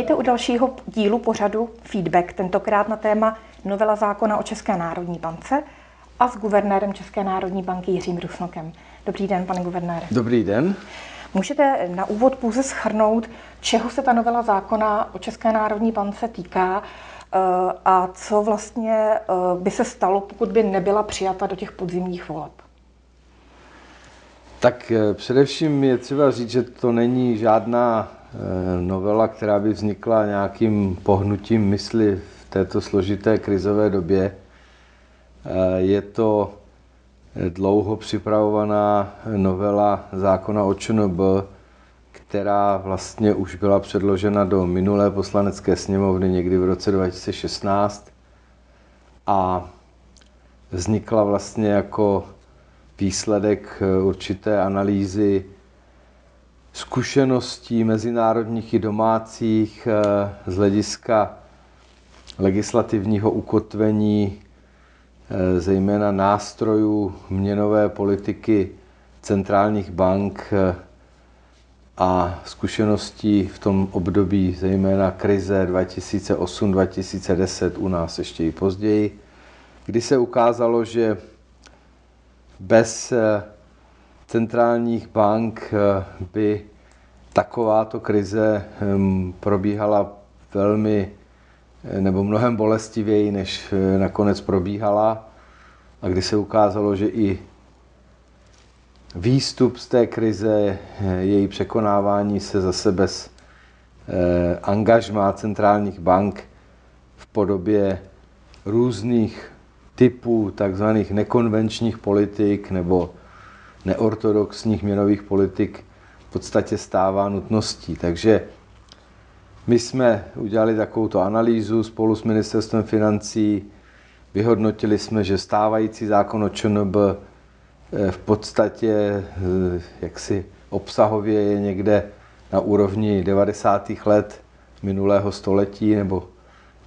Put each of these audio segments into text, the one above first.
Vítejte u dalšího dílu pořadu Feedback, tentokrát na téma novela zákona o České národní bance a s guvernérem České národní banky Jiřím Rusnokem. Dobrý den, pane guvernére. Dobrý den. Můžete na úvod pouze schrnout, čeho se ta novela zákona o České národní bance týká eh, a co vlastně eh, by se stalo, pokud by nebyla přijata do těch podzimních voleb? Tak eh, především je třeba říct, že to není žádná novela, která by vznikla nějakým pohnutím mysli v této složité krizové době. Je to dlouho připravovaná novela zákona o ČNB, která vlastně už byla předložena do minulé poslanecké sněmovny někdy v roce 2016 a vznikla vlastně jako výsledek určité analýzy zkušeností mezinárodních i domácích z hlediska legislativního ukotvení Eh, zejména nástrojů měnové politiky centrálních bank eh, a zkušeností v tom období, zejména krize 2008-2010, u nás ještě i později, kdy se ukázalo, že bez eh, centrálních bank by takováto krize hm, probíhala velmi nebo mnohem bolestivěji, než eh, nakonec probíhala. A kdy se ukázalo, že i výstup z té krize, eh, její překonávání se zase bez eh, angažmá centrálních bank v podobě různých typů takzvaných nekonvenčních politik nebo neortodoxních měnových politik v podstatě stává nutností. Takže my jsme udělali takovouto analýzu spolu s ministerstvem financí. Vyhodnotili jsme, že stávající zákon o ČNB eh, v podstatě eh, jaksi obsahově je někde na úrovni 90. let minulého století nebo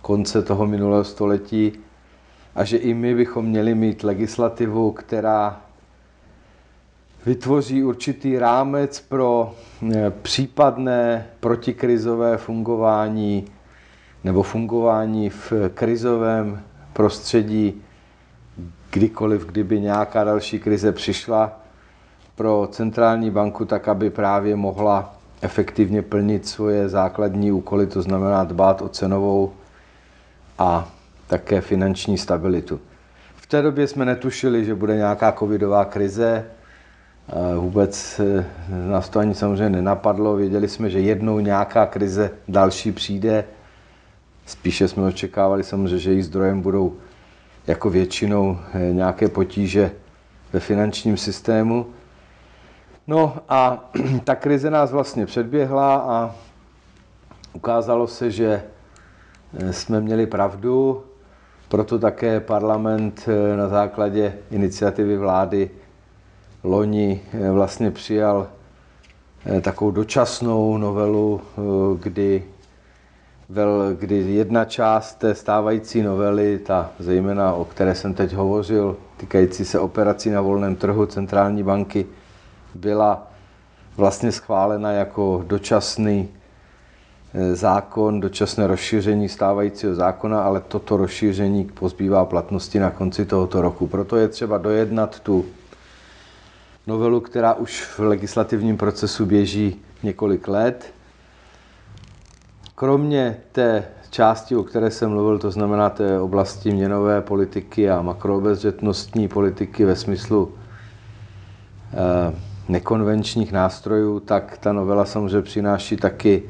konce toho minulého století a že i my bychom měli mít legislativu, která vytvoří určitý rámec pro eh, případné protikrizové fungování nebo fungování v krizovém prostředí, kdykoliv, kdyby nějaká další krize přišla pro centrální banku, tak aby právě mohla efektivně plnit svoje základní úkoly, to znamená dbát o cenovou a také finanční stabilitu. V té době jsme netušili, že bude nějaká covidová krize, Vůbec eh, nás to ani samozřejmě nenapadlo. Věděli jsme, že jednou nějaká krize další přijde. Spíše jsme očekávali samozřejmě, že jejich zdrojem budou jako většinou eh, nějaké potíže ve finančním systému. No a ta krize nás vlastně předběhla a ukázalo se, že eh, jsme měli pravdu, proto také parlament na základě iniciativy vlády loni eh, vlastně přijal eh, takovou dočasnou novelu, eh, kdy, vel, kdy jedna část té stávající novely, ta zejména o které jsem teď hovořil, týkající se operací na volném trhu centrální banky, byla vlastně schválena jako dočasný zákon, dočasné rozšíření stávajícího zákona, ale toto rozšíření pozbývá platnosti na konci tohoto roku. Proto je třeba dojednat tu novelu, která už v legislativním procesu běží několik let. Kromě té části, o které jsem mluvil, to znamená té oblasti měnové politiky a makroobezřetnostní politiky ve smyslu eh, nekonvenčních nástrojů, tak ta novela samozřejmě přináší taky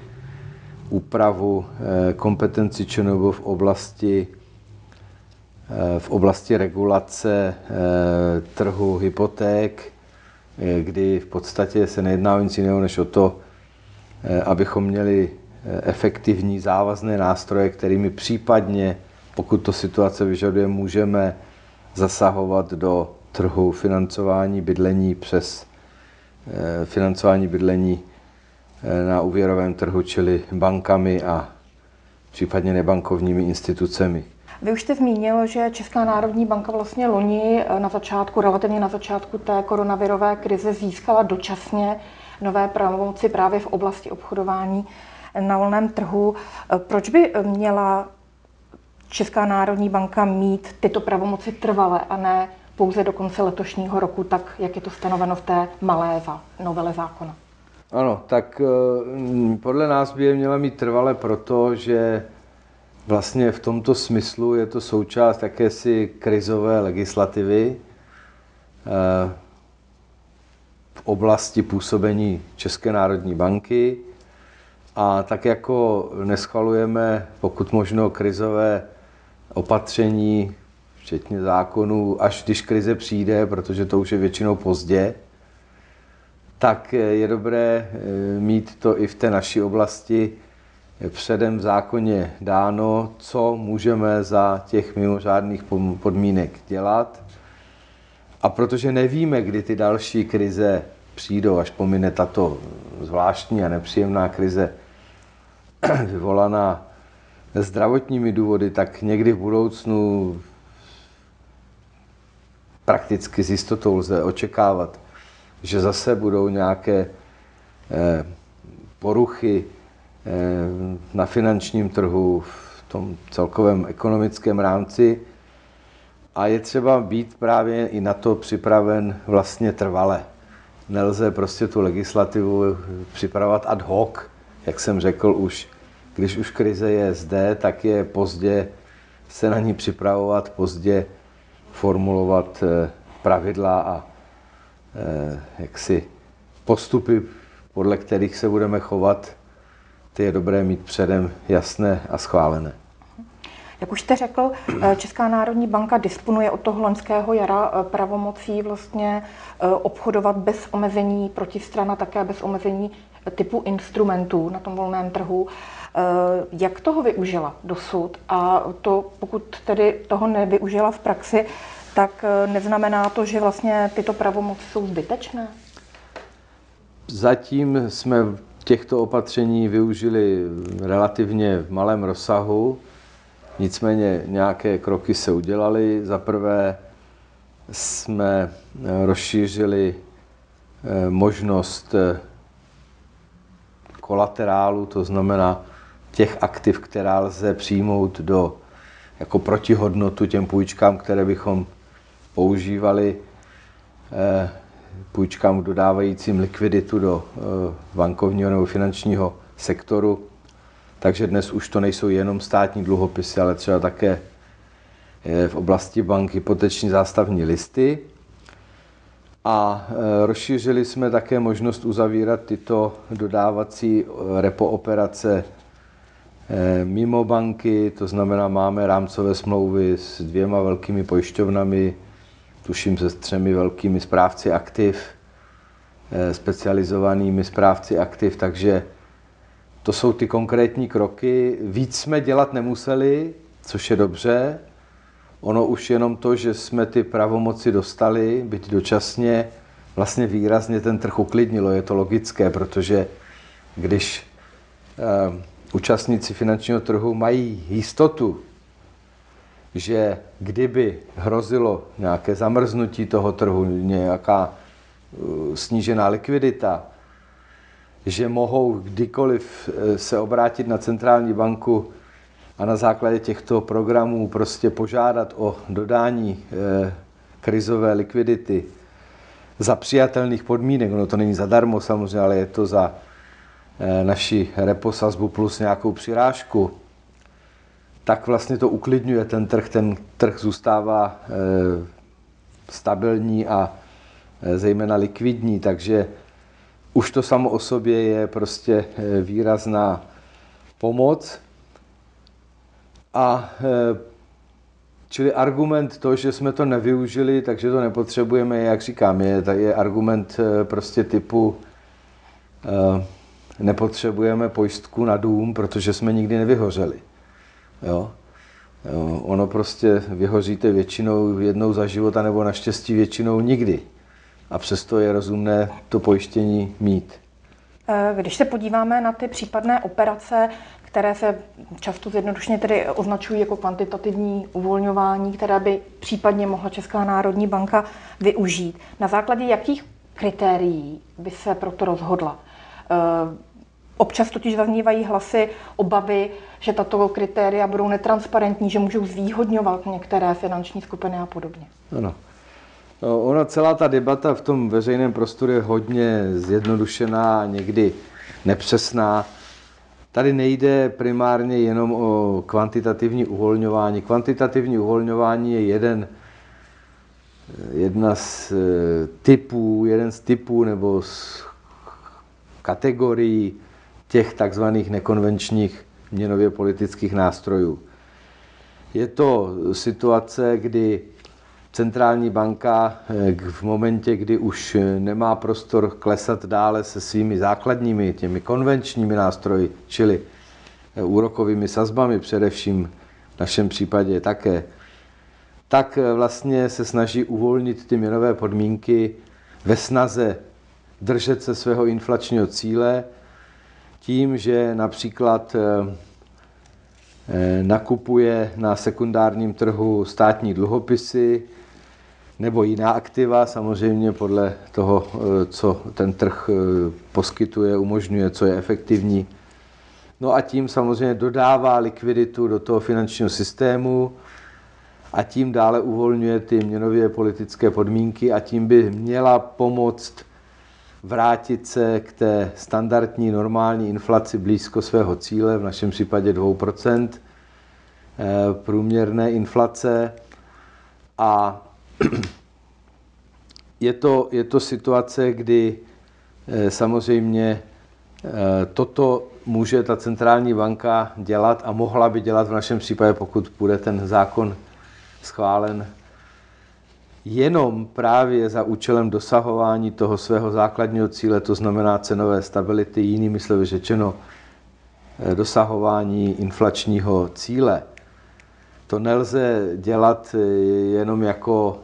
úpravu eh, kompetenci ČNB v oblasti eh, v oblasti regulace trhu hypoték, kdy v podstatě se nejedná o nic jiného, než o to, eh, abychom měli eh, efektivní závazné nástroje, kterými případně, pokud to situace vyžaduje, můžeme zasahovat do trhu financování bydlení přes financování bydlení na úvěrovém trhu, čili bankami a případně nebankovními institucemi. Vy už jste zmínil, že Česká národní banka vlastně loni eh, na začátku, relativně na začátku té koronavirové krize získala dočasně nové pravomoci právě v oblasti obchodování na volném trhu. Proč by měla Česká národní banka mít tyto pravomoci trvale a ne pouze do konce letošního roku, tak jak je to stanoveno v té malé novele zákona? Ano, tak eh, podle nás by je měla mít trvale proto, že vlastně v tomto smyslu je to součást jakési krizové legislativy eh, v oblasti působení České národní banky. A tak jako neschvalujeme pokud možno krizové opatření, včetně zákonů, až když krize přijde, protože to už je většinou pozdě, tak je dobré eh, mít to i v té naší oblasti předem v zákoně dáno, co můžeme za těch mimořádných podmínek dělat. A protože nevíme, kdy ty další krize přijdou, až pomine tato zvláštní a nepříjemná krize vyvolaná zdravotními důvody, tak někdy v budoucnu prakticky s jistotou lze očekávat, že zase budou nějaké eh, poruchy na finančním trhu, v tom celkovém ekonomickém rámci. A je třeba být právě i na to připraven vlastně trvale. Nelze prostě tu legislativu připravovat ad hoc, jak jsem řekl už když už krize je zde, tak je pozdě se na ní připravovat, pozdě formulovat eh, pravidla a eh, jaksi postupy, podle kterých se budeme chovat, ty je dobré mít předem jasné a schválené. Jak už jste řekl, eh, Česká národní banka disponuje od toho loňského jara pravomocí vlastně obchodovat bez omezení protistrana, také bez omezení typu instrumentů na tom volném trhu. Eh, jak toho využila dosud? A to, pokud tedy toho nevyužila v praxi, tak eh, neznamená to, že vlastně tyto pravomoci jsou zbytečné? Zatím jsme těchto opatření využili relativně v malém rozsahu, nicméně nějaké kroky se udělaly. Za prvé jsme eh, rozšířili možnost kolaterálu, to znamená těch aktiv, která lze přijmout do, jako protihodnotu těm půjčkám, které bychom používali eh, půjčkám dodávajícím likviditu do eh, bankovního nebo finančního sektoru. Takže dnes už to nejsou jenom státní dluhopisy, ale třeba také eh, v oblasti bank hypoteční zástavní listy. A rozšířili jsme také možnost uzavírat tyto dodávací repo operace Eh, mimo banky, to znamená, máme rámcové smlouvy s dvěma velkými pojišťovnami, tuším se třemi velkými správci aktiv, eh, specializovanými správci aktiv, takže to jsou ty konkrétní kroky. Víc jsme dělat nemuseli, což je dobře. Ono už jenom to, že jsme ty pravomoci dostali, byť dočasně, vlastně výrazně ten trh uklidnilo. Je to logické, protože když eh, účastníci finančního trhu mají jistotu, že kdyby hrozilo nějaké zamrznutí toho trhu, nějaká uh, snížená likvidita, že mohou kdykoliv uh, se obrátit na centrální banku a na základě těchto programů prostě požádat o dodání uh, krizové likvidity za přijatelných podmínek. Ono to není zadarmo samozřejmě, ale je to za Eh, naši reposazbu plus nějakou přirážku, tak vlastně to uklidňuje ten trh. Ten trh zůstává eh, stabilní a eh, zejména likvidní, takže už to samo o sobě je prostě výrazná pomoc. A čili argument to, že jsme to nevyužili, takže to nepotřebujeme, jak říkám, je, je argument prostě typu nepotřebujeme pojistku na dům, protože jsme nikdy nevyhořeli. Jo? Jo, ono prostě vyhoříte většinou jednou za život, nebo naštěstí většinou nikdy. A přesto je rozumné to pojištění mít. Eh, když se podíváme na ty případné operace, které se často zjednodušně tedy označují jako kvantitativní uvolňování, které by případně mohla Česká národní banka využít, na základě jakých kritérií by se proto rozhodla? Občas totiž zaznívají hlasy, obavy, že tato kritéria budou netransparentní, že můžou zvýhodňovat některé finanční skupiny a podobně. Ano. No, ona celá ta debata v tom veřejném prostoru je hodně zjednodušená někdy nepřesná. Tady nejde primárně jenom o kvantitativní uvolňování. Kvantitativní uvolňování je jeden, jedna z eh, typů, jeden z typů nebo z kategorií těch takzvaných nekonvenčních měnově politických nástrojů. Je to situace, kdy centrální banka eh, v momentě, kdy už nemá prostor klesat dále se svými základními, těmi konvenčními nástroji, čili eh, úrokovými sazbami především v našem případě také, tak eh, vlastně se snaží uvolnit ty měnové podmínky ve snaze držet se svého inflačního cíle tím, že například nakupuje na sekundárním trhu státní dluhopisy, nebo jiná aktiva, samozřejmě podle toho, eh, co ten trh eh, poskytuje, umožňuje, co je efektivní. No a tím samozřejmě dodává likviditu do toho finančního systému a tím dále uvolňuje ty měnově politické podmínky a tím by měla pomoct vrátit se k té standardní normální inflaci blízko svého cíle, v našem případě 2% eh, průměrné inflace. A je to, je to situace, kdy eh, samozřejmě eh, toto může ta centrální banka dělat a mohla by dělat v našem případě, pokud bude ten zákon schválen, jenom právě za účelem dosahování toho svého základního cíle, to znamená cenové stability, jinými slovy řečeno eh, dosahování inflačního cíle. To nelze dělat jenom jako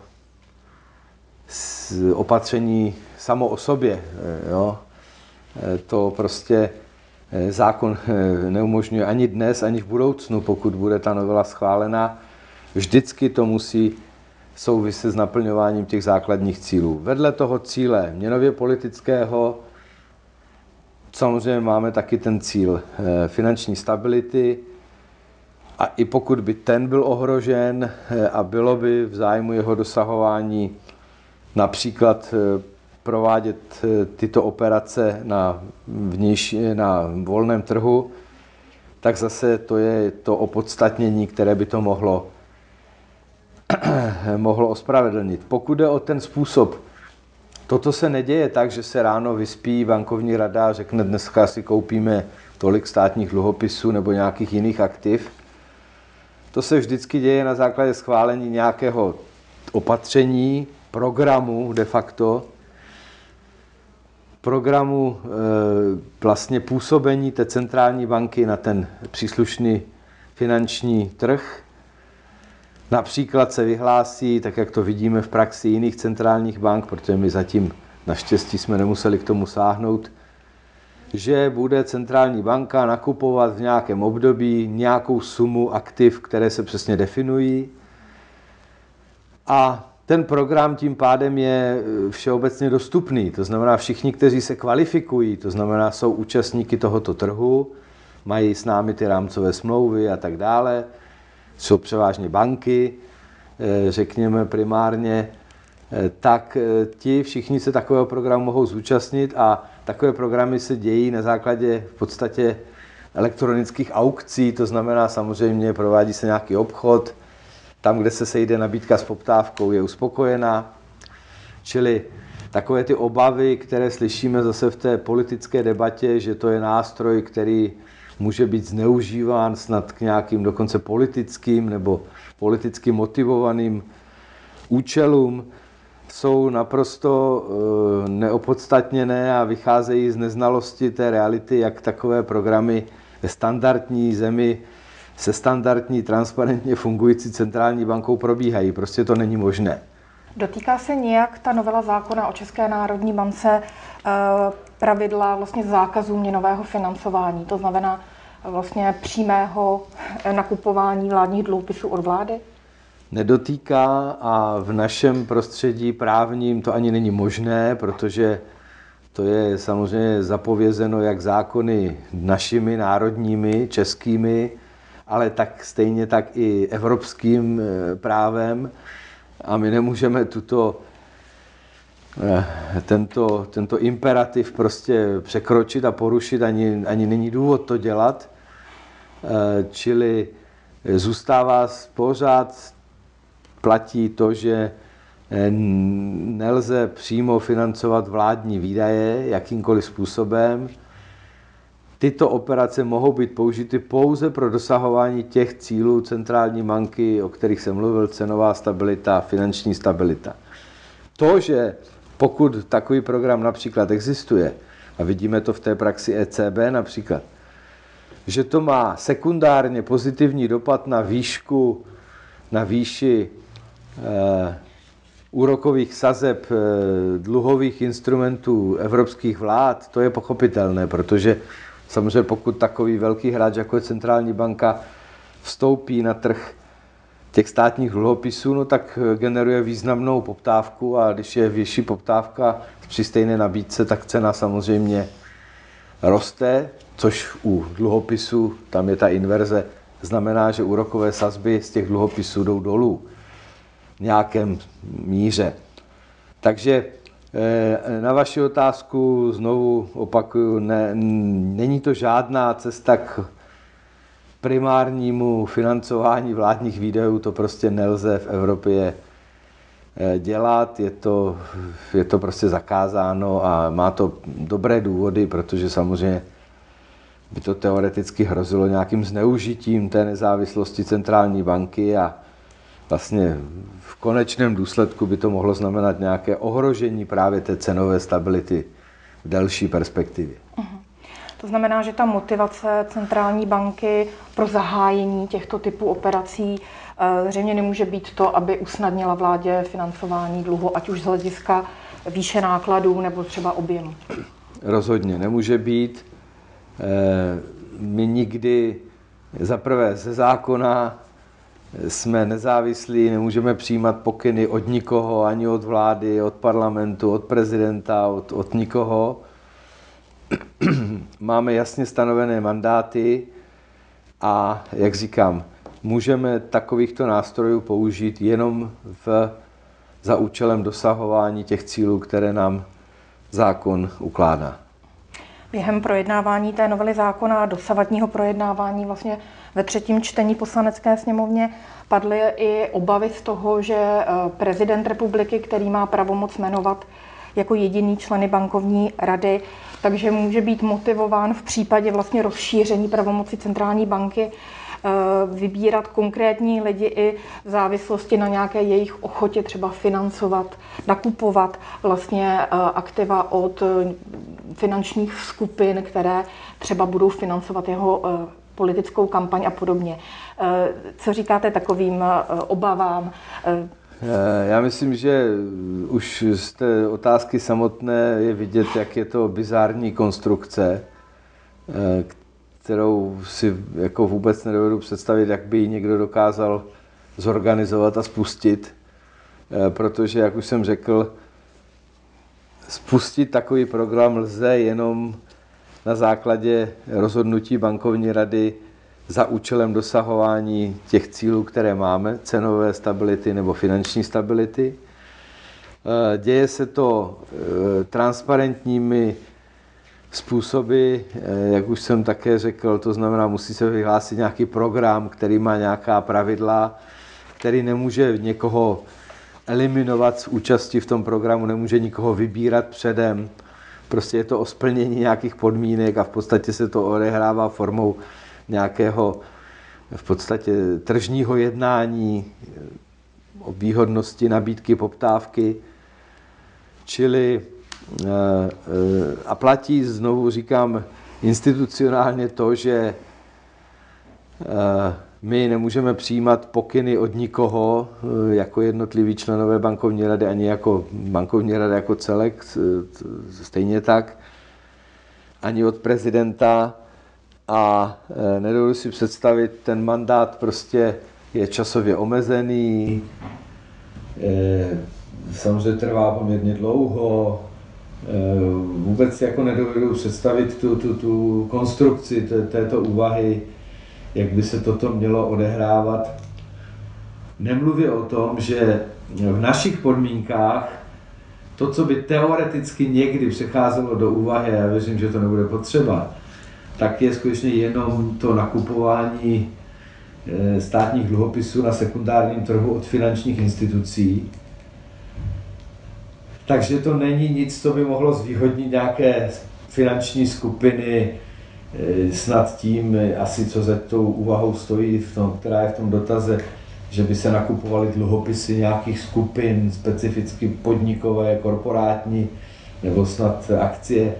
opatření samo o sobě. Eh, jo? Eh, to prostě eh, zákon neumožňuje ani dnes, ani v budoucnu, pokud bude ta novela schválena. Vždycky to musí souviset s naplňováním těch základních cílů. Vedle toho cíle měnově politického samozřejmě máme taky ten cíl finanční stability, a i pokud by ten byl ohrožen a bylo by v zájmu jeho dosahování například eh, provádět eh, tyto operace na, vnější, na volném trhu, tak zase to je to opodstatnění, které by to mohlo, mohlo ospravedlnit. Pokud jde o ten způsob, toto se neděje tak, že se ráno vyspí bankovní rada a řekne, dneska si koupíme tolik státních dluhopisů nebo nějakých jiných aktiv. To se vždycky děje na základě schválení nějakého opatření, programu de facto, programu e, vlastně působení té centrální banky na ten příslušný finanční trh. Například se vyhlásí, tak jak to vidíme v praxi jiných centrálních bank, protože my zatím naštěstí jsme nemuseli k tomu sáhnout, že bude centrální banka nakupovat v nějakém období nějakou sumu aktiv, které se přesně definují. A ten program tím pádem je eh, všeobecně dostupný. To znamená, všichni, kteří se kvalifikují, to znamená, jsou účastníky tohoto trhu, mají s námi ty rámcové smlouvy a tak dále, jsou převážně banky, eh, řekněme primárně, eh, tak ti všichni se takového programu mohou zúčastnit a takové programy se dějí na základě v podstatě elektronických aukcí, to znamená samozřejmě provádí se nějaký obchod, tam, kde se sejde nabídka s poptávkou, je uspokojená. Čili takové ty obavy, které slyšíme zase v té politické debatě, že to je nástroj, který může být zneužíván snad k nějakým dokonce politickým nebo politicky motivovaným účelům, jsou naprosto eh, neopodstatněné a vycházejí z neznalosti té reality, jak takové programy ve standardní zemi se standardní, transparentně fungující centrální bankou probíhají. Prostě to není možné. Dotýká se nějak ta novela zákona o České národní bance eh, pravidla vlastně zákazu měnového financování, to znamená vlastně přímého nakupování vládních dluhopisů od vlády? Nedotýká a v našem prostředí právním to ani není možné, protože to je samozřejmě zapovězeno jak zákony našimi, národními, českými, ale tak stejně tak i evropským eh, právem. A my nemůžeme tuto, tento, tento imperativ prostě překročit a porušit, ani, ani není důvod to dělat. Eh, čili zůstává pořád platí to, že nelze přímo financovat vládní výdaje jakýmkoliv způsobem. Tyto operace mohou být použity pouze pro dosahování těch cílů centrální banky, o kterých jsem mluvil, cenová stabilita, finanční stabilita. To, že pokud takový program například existuje, a vidíme to v té praxi ECB například, že to má sekundárně pozitivní dopad na výšku, na výši eh, úrokových sazeb eh, dluhových instrumentů evropských vlád, to je pochopitelné, protože samozřejmě pokud takový velký hráč, jako je centrální banka, vstoupí na trh těch státních dluhopisů, no tak generuje významnou poptávku a když je vyšší poptávka při stejné nabídce, tak cena samozřejmě roste, což u dluhopisů, tam je ta inverze, znamená, že úrokové sazby z těch dluhopisů jdou dolů nějakém míře. Takže eh, na vaši otázku znovu opakuju, ne, není to žádná cesta k primárnímu financování vládních výdajů, to prostě nelze v Evropě eh, dělat, je to, je to prostě zakázáno a má to dobré důvody, protože samozřejmě by to teoreticky hrozilo nějakým zneužitím té nezávislosti centrální banky a vlastně v konečném důsledku by to mohlo znamenat nějaké ohrožení právě té cenové stability v delší perspektivě. To znamená, že ta motivace centrální banky pro zahájení těchto typů operací eh, zřejmě nemůže být to, aby usnadnila vládě financování dluhu, ať už z hlediska výše nákladů nebo třeba objemu. Rozhodně nemůže být. Eh, my nikdy za prvé ze zákona jsme nezávislí, nemůžeme přijímat pokyny od nikoho, ani od vlády, od parlamentu, od prezidenta, od, od nikoho. Máme jasně stanovené mandáty a, jak říkám, můžeme takovýchto nástrojů použít jenom v, za účelem dosahování těch cílů, které nám zákon ukládá. Během projednávání té novely zákona, dosavadního projednávání vlastně ve třetím čtení poslanecké sněmovně padly i obavy z toho, že eh, prezident republiky, který má pravomoc jmenovat jako jediný členy bankovní rady, takže může být motivován v případě vlastně rozšíření pravomoci centrální banky eh, vybírat konkrétní lidi i v závislosti na nějaké jejich ochotě třeba financovat, nakupovat vlastně eh, aktiva od finančních skupin, které třeba budou financovat jeho politickou kampaň a podobně. Eh, co říkáte takovým eh, obavám? Eh, já myslím, že už z té otázky samotné je vidět, jak je to bizární konstrukce, kterou si jako vůbec nedovedu představit, jak by ji někdo dokázal zorganizovat a spustit, protože, jak už jsem řekl, spustit takový program lze jenom na základě rozhodnutí bankovní rady za účelem dosahování těch cílů, které máme, cenové stability nebo finanční stability. Eh, děje se to eh, transparentními způsoby, eh, jak už jsem také řekl, to znamená, musí se vyhlásit nějaký program, který má nějaká pravidla, který nemůže někoho eliminovat z účasti v tom programu, nemůže nikoho vybírat předem. Prostě je to o splnění nějakých podmínek a v podstatě se to odehrává formou nějakého v podstatě tržního jednání o výhodnosti nabídky, poptávky, čili eh, eh, a platí, znovu říkám, institucionálně to, že eh, my nemůžeme přijímat pokyny od nikoho jako jednotliví členové bankovní rady, ani jako bankovní rada jako celek, stejně tak, ani od prezidenta a e, nedovedu si představit, ten mandát prostě je časově omezený, e, samozřejmě trvá poměrně dlouho, vůbec jako nedovedu představit tu, tu, tu konstrukci této úvahy, jak by se toto mělo odehrávat. Nemluvě o tom, že v našich podmínkách to, co by teoreticky někdy přecházelo do úvahy, já věřím, že to nebude potřeba, tak je skutečně jenom to nakupování eh, státních dluhopisů na sekundárním trhu od finančních institucí. Takže to není nic, co by mohlo zvýhodnit nějaké finanční skupiny, eh, snad tím asi, co za tou úvahou stojí, v tom, která je v tom dotaze, že by se nakupovaly dluhopisy nějakých skupin, specificky podnikové, korporátní, nebo snad akcie.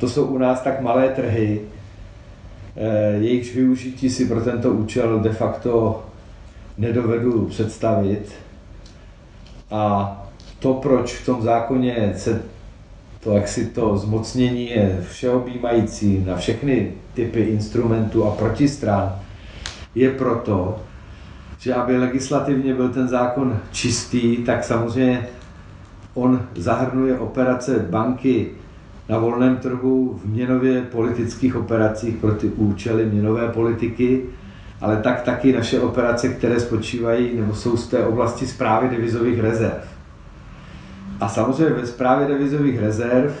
To jsou u nás tak malé trhy, jejichž využití si pro tento účel de facto nedovedu představit. A to, proč v tom zákoně se to, jak si to zmocnění je všeobjímající na všechny typy instrumentů a protistran, je proto, že aby legislativně byl ten zákon čistý, tak samozřejmě on zahrnuje operace banky na volném trhu v měnově politických operacích pro ty účely měnové politiky, ale tak taky naše operace, které spočívají nebo jsou z té oblasti zprávy devizových rezerv. A samozřejmě ve zprávě devizových rezerv,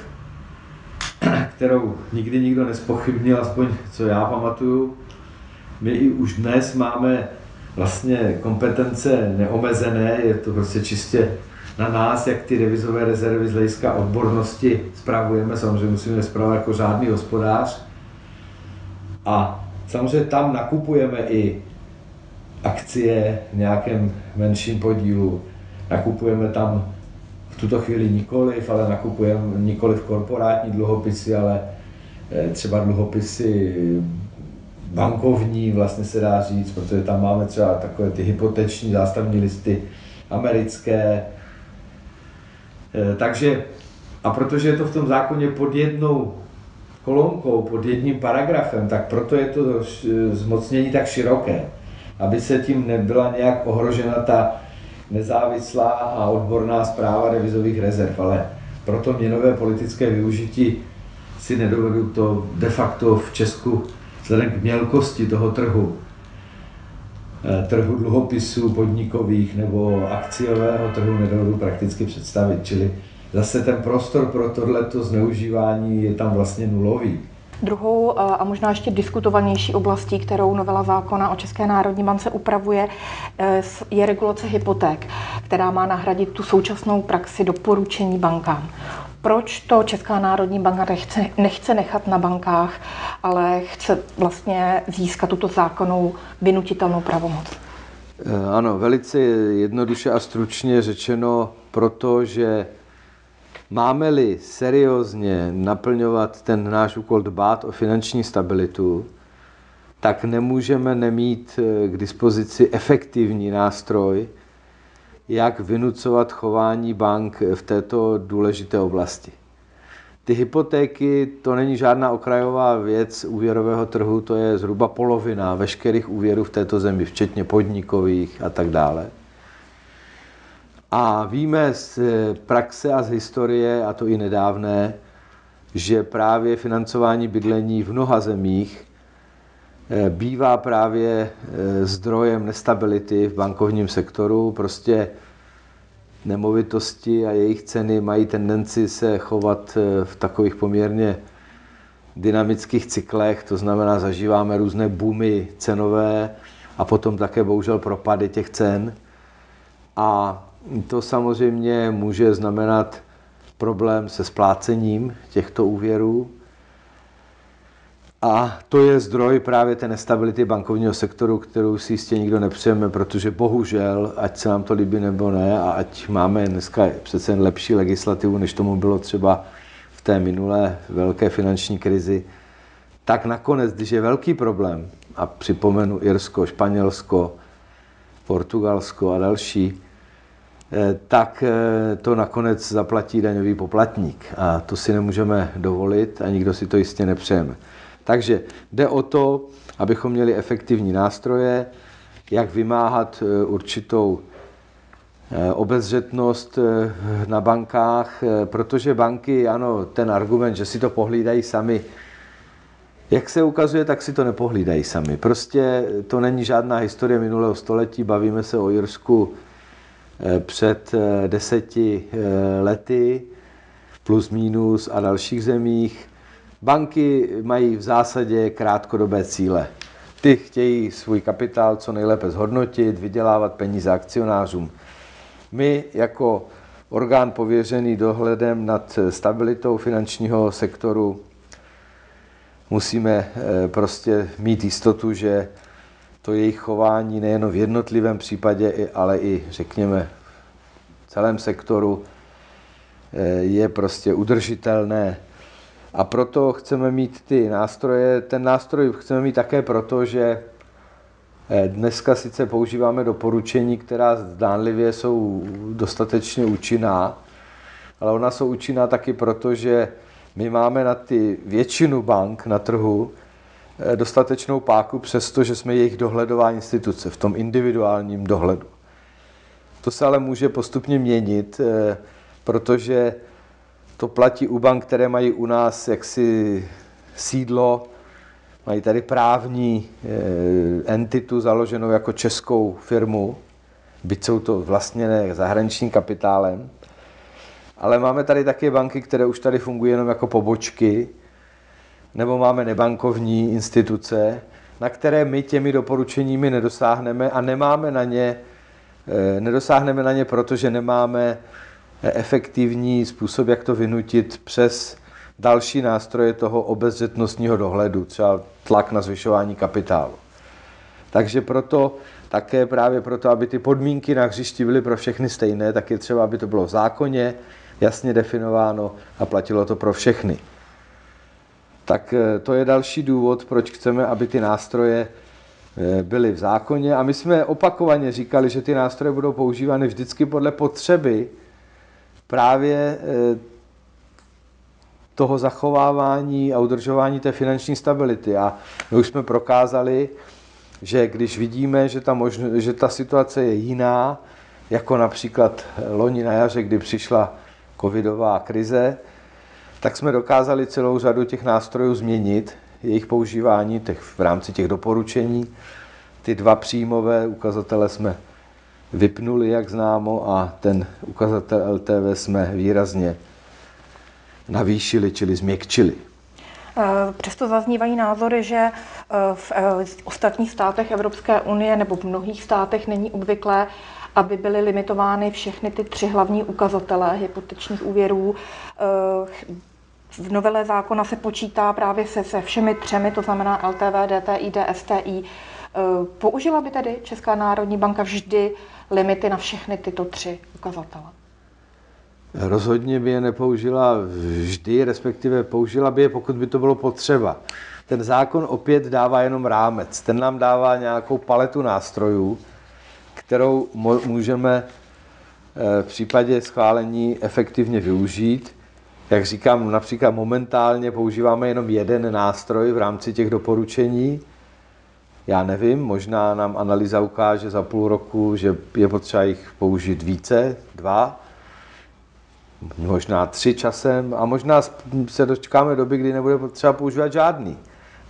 kterou nikdy nikdo nespochybnil, aspoň co já pamatuju, my i už dnes máme vlastně kompetence neomezené, je to prostě čistě na nás, jak ty devizové rezervy z hlediska odbornosti spravujeme, samozřejmě musíme spravovat jako řádný hospodář. A samozřejmě tam nakupujeme i akcie v nějakém menším podílu, nakupujeme tam v tuto chvíli nikoliv, ale nakupujeme nikoliv korporátní dluhopisy, ale eh, třeba dluhopisy bankovní, vlastně se dá říct, protože tam máme třeba takové ty hypoteční zástavní listy americké. E, takže, a protože je to v tom zákoně pod jednou kolonkou, pod jedním paragrafem, tak proto je to zmocnění tak široké, aby se tím nebyla nějak ohrožena ta nezávislá a odborná zpráva devizových rezerv, ale proto měnové politické využití si nedovedu to de facto v Česku vzhledem k mělkosti toho trhu, eh, trhu dluhopisů podnikových nebo akciového trhu nedovedu prakticky představit. Čili zase ten prostor pro tohleto zneužívání je tam vlastně nulový. Druhou eh, a možná ještě diskutovanější oblastí, kterou novela zákona o České národní bance upravuje, eh, je regulace hypoték, která má nahradit tu současnou praxi doporučení bankám proč to Česká národní banka nechce, nechce nechat na bankách, ale chce vlastně získat tuto zákonnou vynutitelnou pravomoc? Eh, ano, velice jednoduše a stručně řečeno, protože máme-li seriózně naplňovat ten náš úkol dbát o finanční stabilitu, tak nemůžeme nemít eh, k dispozici efektivní nástroj, jak vynucovat chování bank v této důležité oblasti. Ty hypotéky, to není žádná okrajová věc úvěrového trhu, to je zhruba polovina veškerých úvěrů v této zemi, včetně podnikových a tak dále. A víme z praxe a z historie, a to i nedávné, že právě financování bydlení v mnoha zemích bývá právě eh, zdrojem nestability v bankovním sektoru. Prostě nemovitosti a jejich ceny mají tendenci se chovat eh, v takových poměrně dynamických cyklech, to znamená, zažíváme různé boomy cenové a potom také bohužel propady těch cen. A to samozřejmě může znamenat problém se splácením těchto úvěrů. A to je zdroj právě té nestability bankovního sektoru, kterou si jistě nikdo nepřejeme, protože bohužel, ať se nám to líbí nebo ne, a ať máme dneska přece jen lepší legislativu, než tomu bylo třeba v té minulé velké finanční krizi, tak nakonec, když je velký problém, a připomenu Irsko, Španělsko, Portugalsko a další, eh, tak eh, to nakonec zaplatí daňový poplatník. A to si nemůžeme dovolit a nikdo si to jistě nepřejeme. Takže jde o to, abychom měli efektivní nástroje, jak vymáhat e, určitou obezřetnost na bankách, protože banky, ano, ten argument, že si to pohlídají sami, jak se ukazuje, tak si to nepohlídají sami. Prostě to není žádná historie minulého století, bavíme se o Jirsku před deseti lety, plus minus a dalších zemích. Banky mají v zásadě krátkodobé cíle. Ty chtějí svůj kapitál co nejlépe zhodnotit, vydělávat peníze akcionářům. My jako orgán pověřený dohledem nad stabilitou finančního sektoru musíme eh, prostě mít jistotu, že to jejich chování nejen v jednotlivém případě, ale i řekněme v celém sektoru eh, je prostě udržitelné a proto chceme mít ty nástroje. Ten nástroj chceme mít také proto, že eh, dneska sice používáme doporučení, která zdánlivě jsou dostatečně účinná, ale ona jsou účinná taky proto, že my máme na ty většinu bank na trhu eh, dostatečnou páku, přestože jsme jejich dohledová instituce v tom individuálním dohledu. To se ale může postupně měnit, eh, protože to platí u bank, které mají u nás jaksi sídlo, mají tady právní eh, entitu založenou jako českou firmu, byť jsou to vlastněné zahraničním kapitálem. Ale máme tady také banky, které už tady fungují jenom jako pobočky, nebo máme nebankovní instituce, na které my těmi doporučeními nedosáhneme a nemáme na ně, eh, nedosáhneme na ně, protože nemáme efektivní způsob, jak to vynutit přes další nástroje toho obezřetnostního dohledu, třeba tlak na zvyšování kapitálu. Takže proto také právě proto, aby ty podmínky na hřišti byly pro všechny stejné, tak je třeba, aby to bylo v zákoně jasně definováno a platilo to pro všechny. Tak eh, to je další důvod, proč chceme, aby ty nástroje eh, byly v zákoně. A my jsme opakovaně říkali, že ty nástroje budou používány vždycky podle potřeby právě eh, toho zachovávání a udržování té finanční stability. A my už jsme prokázali, že když vidíme, že ta, možno, že ta situace je jiná, jako například loni na jaře, kdy přišla covidová krize, tak jsme dokázali celou řadu těch nástrojů změnit, jejich používání těch, v rámci těch doporučení. Ty dva příjmové ukazatele jsme vypnuli, jak známo, a ten ukazatel LTV jsme výrazně navýšili, čili změkčili. Eh, přesto zaznívají názory, že eh, v eh, ostatních státech Evropské unie nebo v mnohých státech není obvyklé, aby byly limitovány všechny ty tři hlavní ukazatele hypotečních úvěrů. V novele zákona se počítá právě se, se všemi třemi, to znamená LTV, DTI, DSTI. Použila by tedy Česká národní banka vždy limity na všechny tyto tři ukazatele? Rozhodně by je nepoužila vždy, respektive použila by je, pokud by to bylo potřeba. Ten zákon opět dává jenom rámec. Ten nám dává nějakou paletu nástrojů, kterou můžeme eh, v případě schválení efektivně využít. Jak říkám, například momentálně používáme jenom jeden nástroj v rámci těch doporučení, já nevím, možná nám analýza ukáže za půl roku, že je potřeba jich použít více, dva, možná tři časem a možná se dočkáme doby, kdy nebude potřeba používat žádný.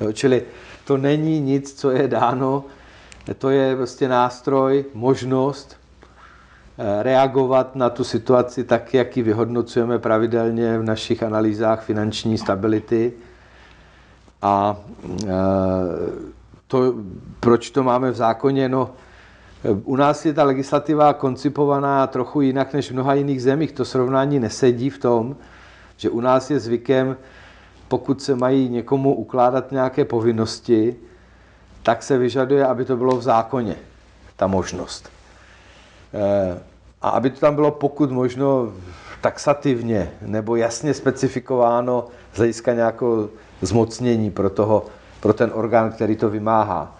Jo, čili to není nic, co je dáno, to je prostě nástroj, možnost eh, reagovat na tu situaci tak, jak ji vyhodnocujeme pravidelně v našich analýzách finanční stability. A e, to, proč to máme v zákoně? No, u nás je ta legislativa koncipovaná trochu jinak než v mnoha jiných zemích. To srovnání nesedí v tom, že u nás je zvykem, pokud se mají někomu ukládat nějaké povinnosti, tak se vyžaduje, aby to bylo v zákoně, ta možnost. Eh, a aby to tam bylo pokud možno taxativně nebo jasně specifikováno z hlediska nějakého zmocnění pro toho pro ten orgán, který to vymáhá.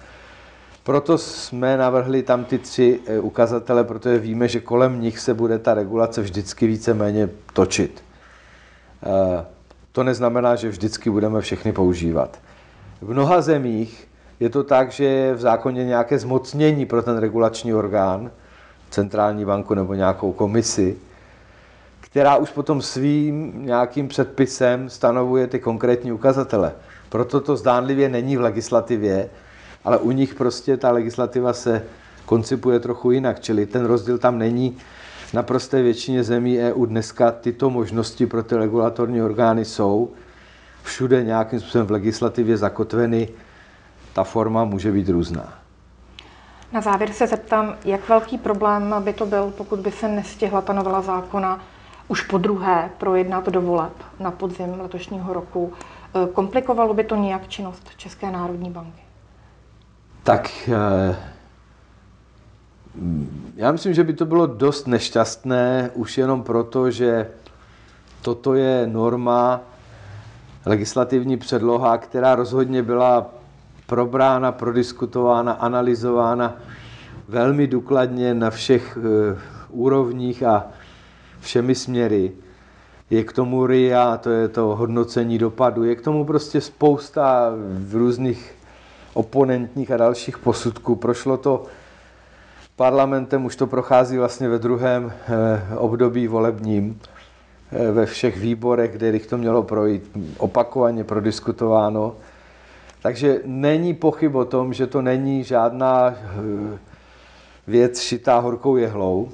Proto jsme navrhli tam ty tři eh, ukazatele, protože víme, že kolem nich se bude ta regulace vždycky víceméně točit. Eh, to neznamená, že vždycky budeme všechny používat. V mnoha zemích je to tak, že je v zákoně nějaké zmocnění pro ten regulační orgán, centrální banku nebo nějakou komisi, která už potom svým nějakým předpisem stanovuje ty konkrétní ukazatele. Proto to zdánlivě není v legislativě, ale u nich prostě ta legislativa se koncipuje trochu jinak, čili ten rozdíl tam není. Na prosté většině zemí EU dneska tyto možnosti pro ty regulatorní orgány jsou všude nějakým způsobem v legislativě zakotveny. Ta forma může být různá. Na závěr se zeptám, jak velký problém by to byl, pokud by se nestihla ta novela zákona už po druhé projednat do voleb na podzim letošního roku. Eh, komplikovalo by to nějak činnost České národní banky? Tak eh, já myslím, že by to bylo dost nešťastné už jenom proto, že toto je norma, legislativní předloha, která rozhodně byla probrána, prodiskutována, analyzována velmi důkladně na všech eh, úrovních a všemi směry. Je k tomu RIA, to je to hodnocení dopadu, je k tomu prostě spousta různých oponentních a dalších posudků. Prošlo to parlamentem, už to prochází vlastně ve druhém eh, období volebním, eh, ve všech výborech, kde to mělo projít, opakovaně prodiskutováno. Takže není pochyb o tom, že to není žádná eh, věc šitá horkou jehlou.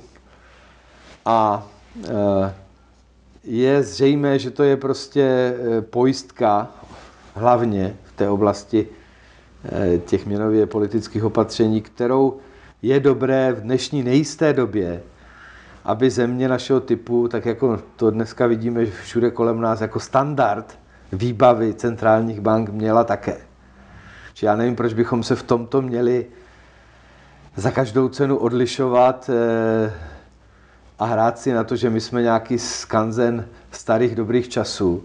A je zřejmé, že to je prostě pojistka, hlavně v té oblasti těch měnově politických opatření, kterou je dobré v dnešní nejisté době, aby země našeho typu, tak jako to dneska vidíme všude kolem nás, jako standard výbavy centrálních bank měla také. Či já nevím, proč bychom se v tomto měli za každou cenu odlišovat eh, a hrát si na to, že my jsme nějaký skanzen starých dobrých časů.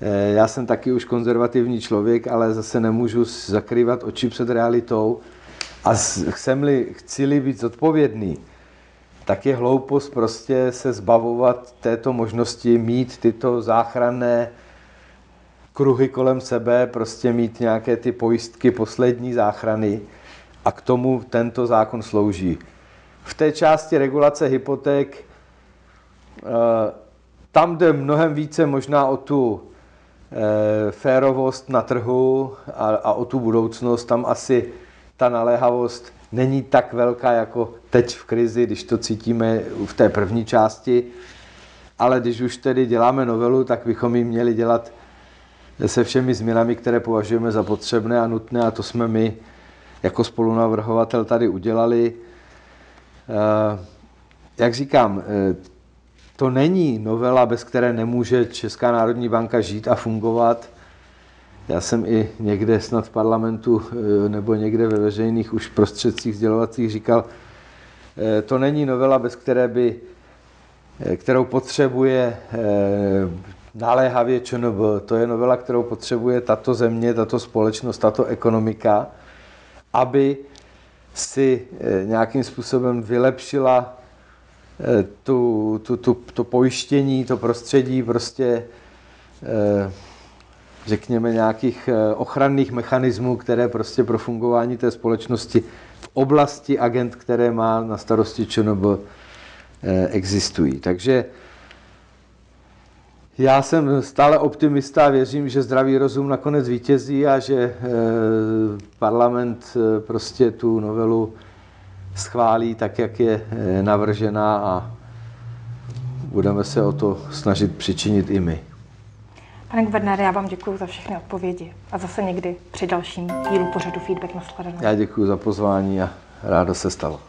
Eh, já jsem taky už konzervativní člověk, ale zase nemůžu zakrývat oči před realitou a chcem-li, chci-li být zodpovědný, tak je hloupost prostě se zbavovat této možnosti, mít tyto záchranné kruhy kolem sebe, prostě mít nějaké ty pojistky poslední záchrany a k tomu tento zákon slouží. V té části regulace hypoték eh, tam jde mnohem více možná o tu eh, férovost na trhu a, a o tu budoucnost. Tam asi ta naléhavost není tak velká jako teď v krizi, když to cítíme v té první části, ale když už tedy děláme novelu, tak bychom ji měli dělat se všemi změnami, které považujeme za potřebné a nutné a to jsme my jako spolunavrhovatel tady udělali. Eh, jak říkám, eh, to není novela, bez které nemůže Česká národní banka žít a fungovat. Já jsem i někde snad v parlamentu eh, nebo někde ve veřejných už prostředcích sdělovacích říkal, to není novela, bez které by, kterou potřebuje naléhavě ČNB. To je novela, kterou potřebuje tato země, tato společnost, tato ekonomika, aby si nějakým způsobem vylepšila tu, tu, tu, to pojištění, to prostředí prostě řekněme, nějakých eh, ochranných mechanismů, které prostě pro fungování té společnosti v oblasti agent, které má na starosti ČNB, eh, existují. Takže já jsem stále optimista a věřím, že zdravý rozum nakonec vítězí a že eh, parlament prostě tu novelu schválí tak, jak je navržená a budeme se o to snažit přičinit i my. Pane guvernére, já vám děkuji za všechny odpovědi a zase někdy při dalším dílu pořadu Feedback na Já děkuji za pozvání a rádo se stalo.